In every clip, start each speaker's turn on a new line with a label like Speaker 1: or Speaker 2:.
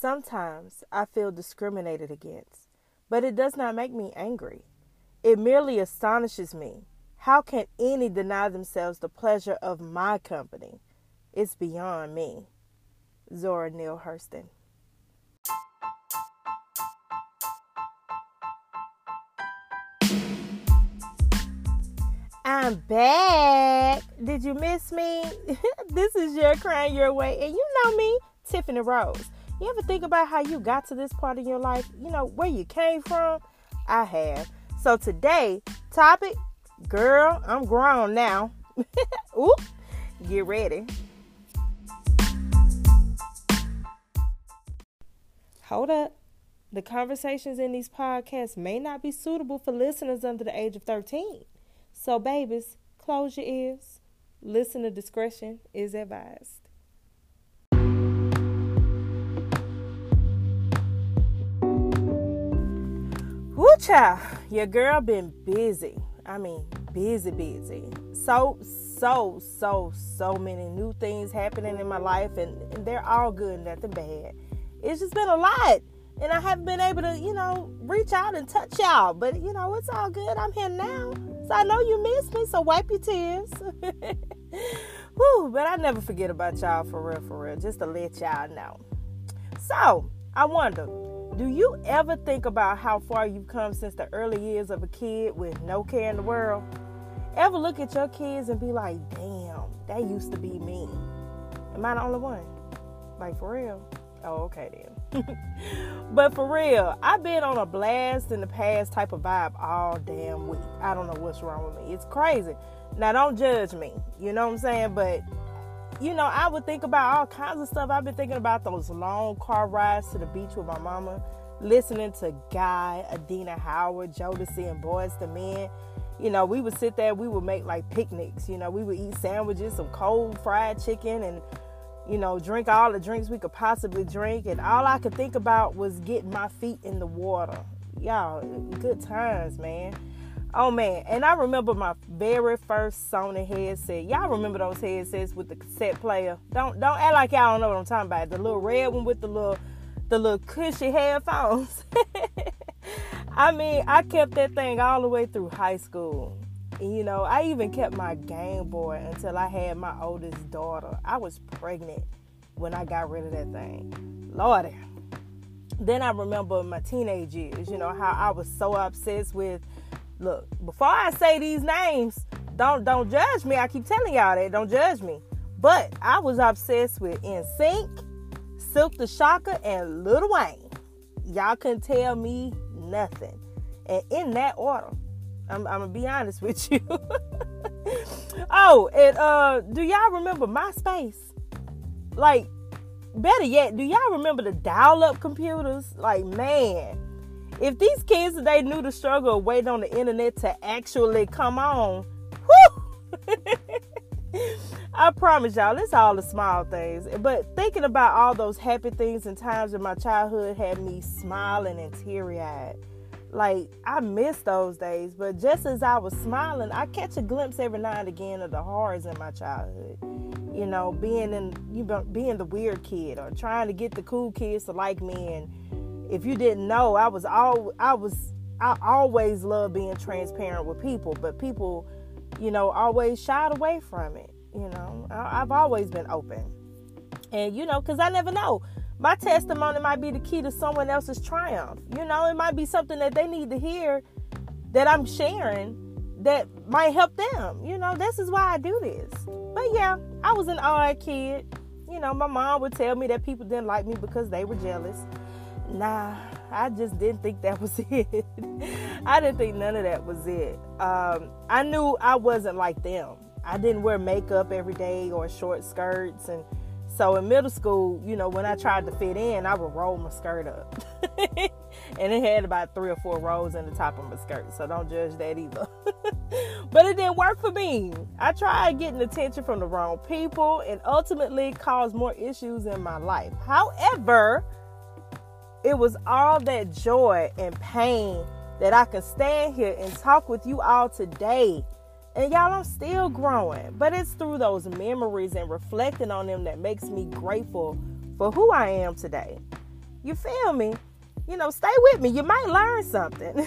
Speaker 1: Sometimes I feel discriminated against, but it does not make me angry. It merely astonishes me. How can any deny themselves the pleasure of my company? It's beyond me. Zora Neale Hurston. I'm back. Did you miss me? this is your krown your way, and you know me, Tiffany Rose. You ever think about how you got to this part in your life? You know, where you came from? I have. So today, topic, girl, I'm grown now. Oop, get ready. Hold up. The conversations in these podcasts may not be suitable for listeners under the age of 13. So, babies, close your ears. Listener discretion is advised. Woo child, your girl been busy. I mean, busy, busy. So, so, so, so many new things happening in my life, and, and they're all good, nothing bad. It's just been a lot and I haven't been able to, you know, reach out and touch y'all. But you know, it's all good. I'm here now, so I know you miss me. So wipe your tears. Whew, but I never forget about y'all for real, for real. Just to let y'all know. So I wonder, do you ever think about how far you've come since the early years of a kid with no care in the world? Ever look at your kids and be like, damn, that used to be me? Am I the only one? Like for real? Oh, okay then. but for real, I've been on a blast in the past type of vibe all damn week. I don't know what's wrong with me. It's crazy. Now, don't judge me. You know what I'm saying? But, you know, I would think about all kinds of stuff. I've been thinking about those long car rides to the beach with my mama, listening to Guy, Adina Howard, Jodeci, and Boyz II Men. You know, we would sit there, we would make like picnics. You know, we would eat sandwiches, some cold fried chicken, and you know, drink all the drinks we could possibly drink. And all I could think about was getting my feet in the water. Y'all, good times, man. Oh man, and I remember my very first Sony headset. Y'all remember those headsets with the cassette player? Don't don't act like y'all don't know what I'm talking about. The little red one with the little the little cushy headphones. I mean, I kept that thing all the way through high school. You know, I even kept my Game Boy until I had my oldest daughter. I was pregnant when I got rid of that thing. Lordy. Then I remember my teenage years, you know, how I was so obsessed with look, before I say these names, don't don't judge me. I keep telling y'all that. Don't judge me. But I was obsessed with NSYNC, Silkk the Shocker, and Lil Wayne. Y'all couldn't tell me nothing. And in that order. I'm, I'm gonna be honest with you. oh, and uh, do y'all remember MySpace? Like, better yet, do y'all remember the dial-up computers? Like, man, if these kids today knew the struggle of waiting on the internet to actually come on! I promise y'all, it's all the small things. But thinking about all those happy things and times in my childhood had me smiling and teary eyed like I miss those days, but just as I was smiling, I catch a glimpse every now and again of the horrors in my childhood. You know, being in you know, being the weird kid or trying to get the cool kids to like me. And if you didn't know, I was all I was I always loved being transparent with people, but people, you know, always shied away from it. You know, I, I've always been open, and you know, because I never know my testimony might be the key to someone else's triumph. You know, it might be something that they need to hear that I'm sharing that might help them. You know, this is why I do this. But yeah, I was an odd kid. You know, my mom would tell me that people didn't like me because they were jealous. Nah, I just didn't think that was it. I didn't think none of that was it. Um, I knew I wasn't like them. I didn't wear makeup every day or short skirts and so in middle school, you know, when I tried to fit in, I would roll my skirt up. and it had about three or four rolls in the top of my skirt. So don't judge that either. but it didn't work for me. I tried getting attention from the wrong people and ultimately caused more issues in my life. However, it was all that joy and pain that I can stand here and talk with you all today and y'all, I'm still growing, but it's through those memories and reflecting on them that makes me grateful for who I am today. You feel me? You know, stay with me. You might learn something.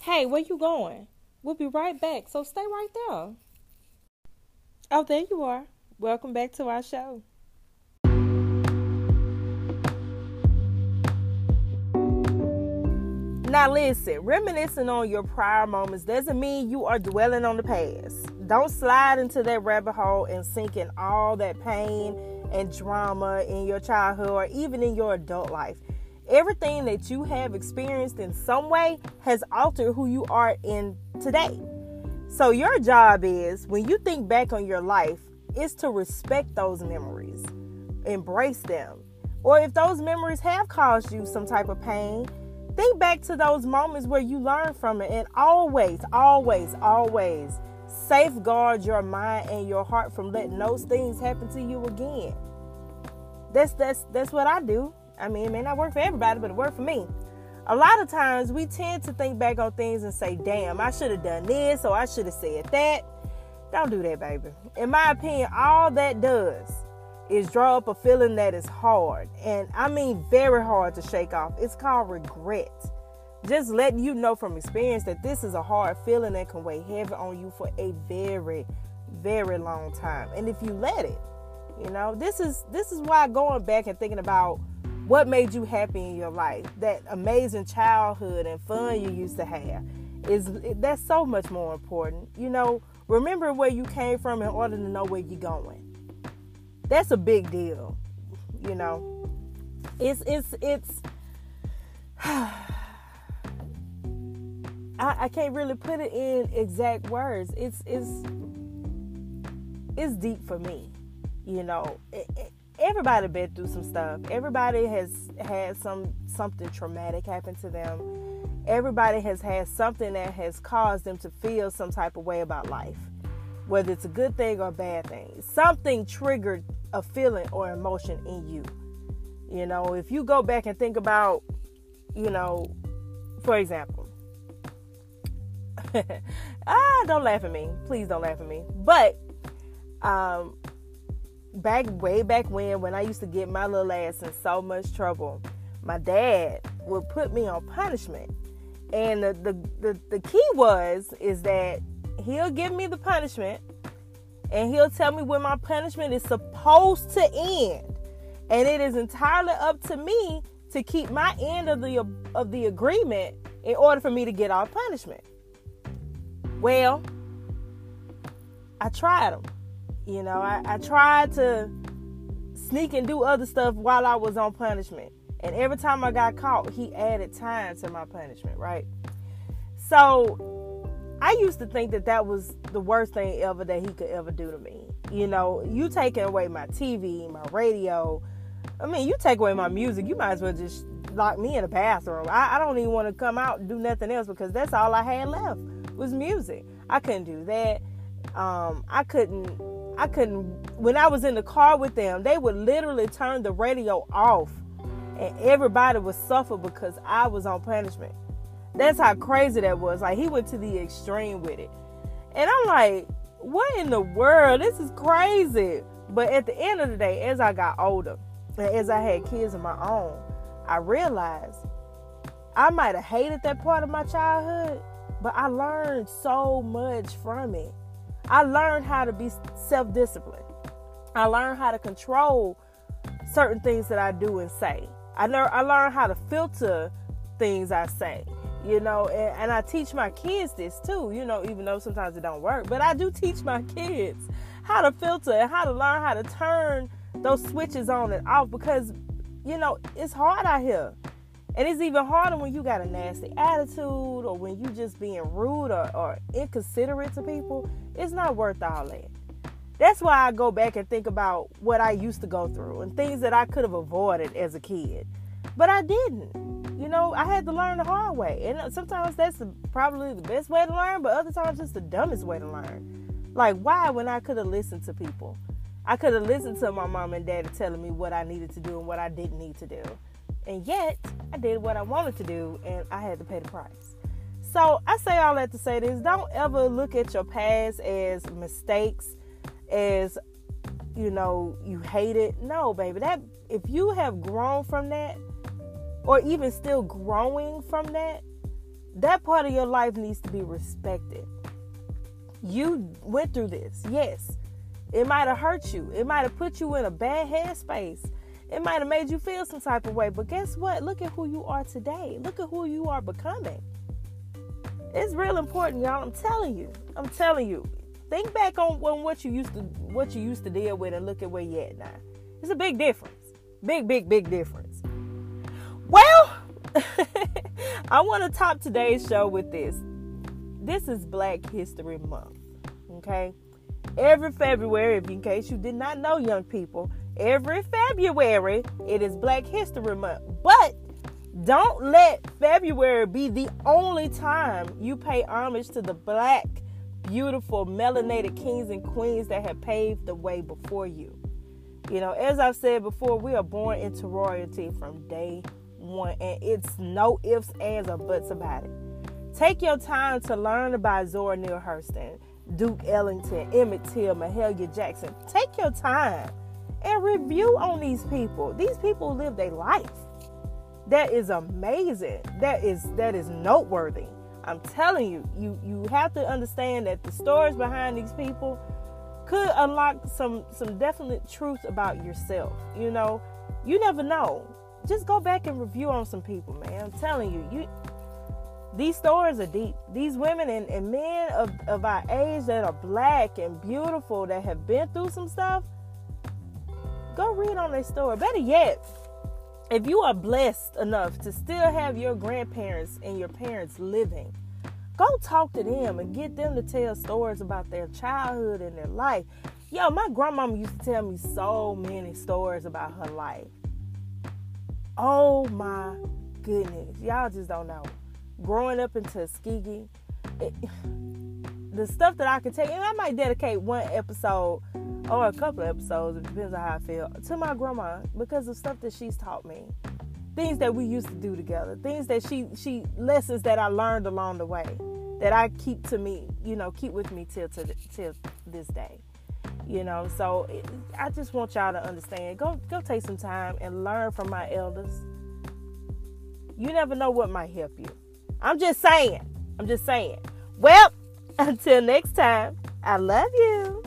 Speaker 1: hey, where you going? We'll be right back, so stay right there. Oh, there you are. Welcome back to our show. Now, listen, reminiscing on your prior moments doesn't mean you are dwelling on the past. Don't slide into that rabbit hole and sink in all that pain and drama in your childhood or even in your adult life. Everything that you have experienced in some way has altered who you are in today. So, your job is when you think back on your life, is to respect those memories, embrace them. Or if those memories have caused you some type of pain, think back to those moments where you learned from it and always, always, always safeguard your mind and your heart from letting those things happen to you again. That's that's that's what I do. I mean, it may not work for everybody, but it worked for me. A lot of times we tend to think back on things and say, damn, I should have done this or I should have said that. Don't do that, baby. In my opinion, all that does is draw up a feeling that is hard. And I mean very hard to shake off. It's called regret. Just letting you know from experience that this is a hard feeling that can weigh heavy on you for a very, very long time. And if you let it, you know, this is this is why going back and thinking about what made you happy in your life, that amazing childhood and fun you used to have, is that's so much more important. You know, remember where you came from in order to know where you're going. That's a big deal. You know, it's it's it's. I, I can't really put it in exact words. It's it's it's deep for me. You know, everybody been through some stuff. Everybody has had some something traumatic happen to them. Everybody has had something that has caused them to feel some type of way about life, whether it's a good thing or a bad thing. Something triggered a feeling or emotion in you. You know, if you go back and think about, you know, for example, ah, don't laugh at me. Please don't laugh at me. But um back way back when when I used to get my little ass in so much trouble, my dad would put me on punishment. And the the, the, the key was is that he'll give me the punishment and he'll tell me when my punishment is supposed to end. And it is entirely up to me to keep my end of the of the agreement in order for me to get off punishment. Well, I tried them. You know, I, I tried to sneak and do other stuff while I was on punishment. And every time I got caught, he added time to my punishment, right? So I used to think that that was the worst thing ever that he could ever do to me. You know, you taking away my TV, my radio. I mean, you take away my music, you might as well just lock me in a bathroom. I, I don't even want to come out and do nothing else because that's all I had left was music. I couldn't do that. Um, I couldn't. I couldn't. When I was in the car with them, they would literally turn the radio off, and everybody would suffer because I was on punishment. That's how crazy that was. Like he went to the extreme with it, and I'm like, what in the world? This is crazy. But at the end of the day, as I got older, and as I had kids of my own, I realized I might have hated that part of my childhood, but I learned so much from it. I learned how to be self disciplined. I learned how to control certain things that I do and say. I learned I learned how to filter things I say. You know, and, and I teach my kids this too, you know, even though sometimes it don't work. But I do teach my kids how to filter and how to learn how to turn those switches on and off because, you know, it's hard out here. And it's even harder when you got a nasty attitude or when you just being rude or, or inconsiderate to people. It's not worth all that. That's why I go back and think about what I used to go through and things that I could have avoided as a kid. But I didn't. You know, I had to learn the hard way. And sometimes that's probably the best way to learn, but other times it's the dumbest way to learn. Like, why when I could have listened to people? I could have listened to my mom and dad telling me what I needed to do and what I didn't need to do. And yet, I did what I wanted to do and I had to pay the price. So I say all that to say this don't ever look at your past as mistakes, as you know, you hate it. No, baby. That if you have grown from that or even still growing from that, that part of your life needs to be respected. You went through this. Yes. It might have hurt you. It might have put you in a bad headspace. It might have made you feel some type of way. But guess what? Look at who you are today. Look at who you are becoming. It's real important, y'all. I'm telling you. I'm telling you. Think back on, what you used to what you used to deal with and look at where you're at now. It's a big difference. Big, big, big difference. Well, I want to top today's show with this. This is Black History Month. Okay? Every February, if in case you did not know, young people, every February it is Black History Month. But don't let February be the only time you pay homage to the black, beautiful, melanated kings and queens that have paved the way before you. You know, as I've said before, we are born into royalty from day one, and it's no ifs, ands, or buts about it. Take your time to learn about Zora Neale Hurston, Duke Ellington, Emmett Till, Mahalia Jackson. Take your time and review on these people. These people live their life that is amazing. That is that is noteworthy. I'm telling you, you you have to understand that the stories behind these people could unlock some some definite truth about yourself. You know, you never know. Just go back and review on some people, man. I'm telling you, you these stories are deep. These women and, and men of, of our age that are black and beautiful that have been through some stuff, go read on their story. Better yet, if you are blessed enough to still have your grandparents and your parents living, go talk to them and get them to tell stories about their childhood and their life. Yo, my grandmama used to tell me so many stories about her life. Oh my goodness. Y'all just don't know. Growing up in Tuskegee, it, the stuff that I can tell you, I might dedicate one episode or a couple episodes, it depends on how I feel, to my grandma because of stuff that she's taught me. Things that we used to do together, things that she she lessons that I learned along the way that I keep to me, you know, keep with me till to till this day. You know, so it, I just want y'all to understand. Go go take some time and learn from my elders. You never know what might help you. I'm just saying. I'm just saying. Well, until next time, I love you.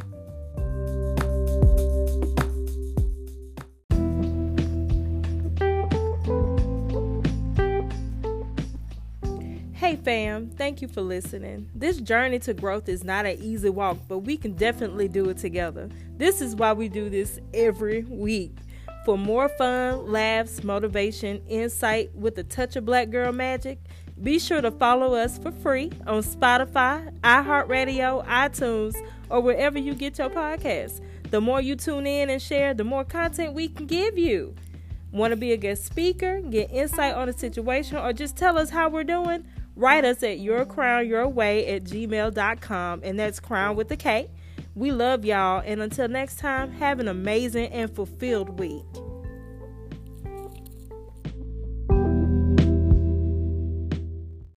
Speaker 1: Hey fam, thank you for listening. This journey to growth is not an easy walk, but we can definitely do it together. This is why we do this every week. For more fun, laughs, motivation, insight with a touch of black girl magic, be sure to follow us for free on Spotify, iHeartRadio, iTunes, or wherever you get your podcasts. The more you tune in and share, the more content we can give you. Want to be a guest speaker, get insight on a situation, or just tell us how we're doing? Write us at yourkrownyourway at gmail.com, and that's crown with a K. We love y'all, and until next time, have an amazing and fulfilled week.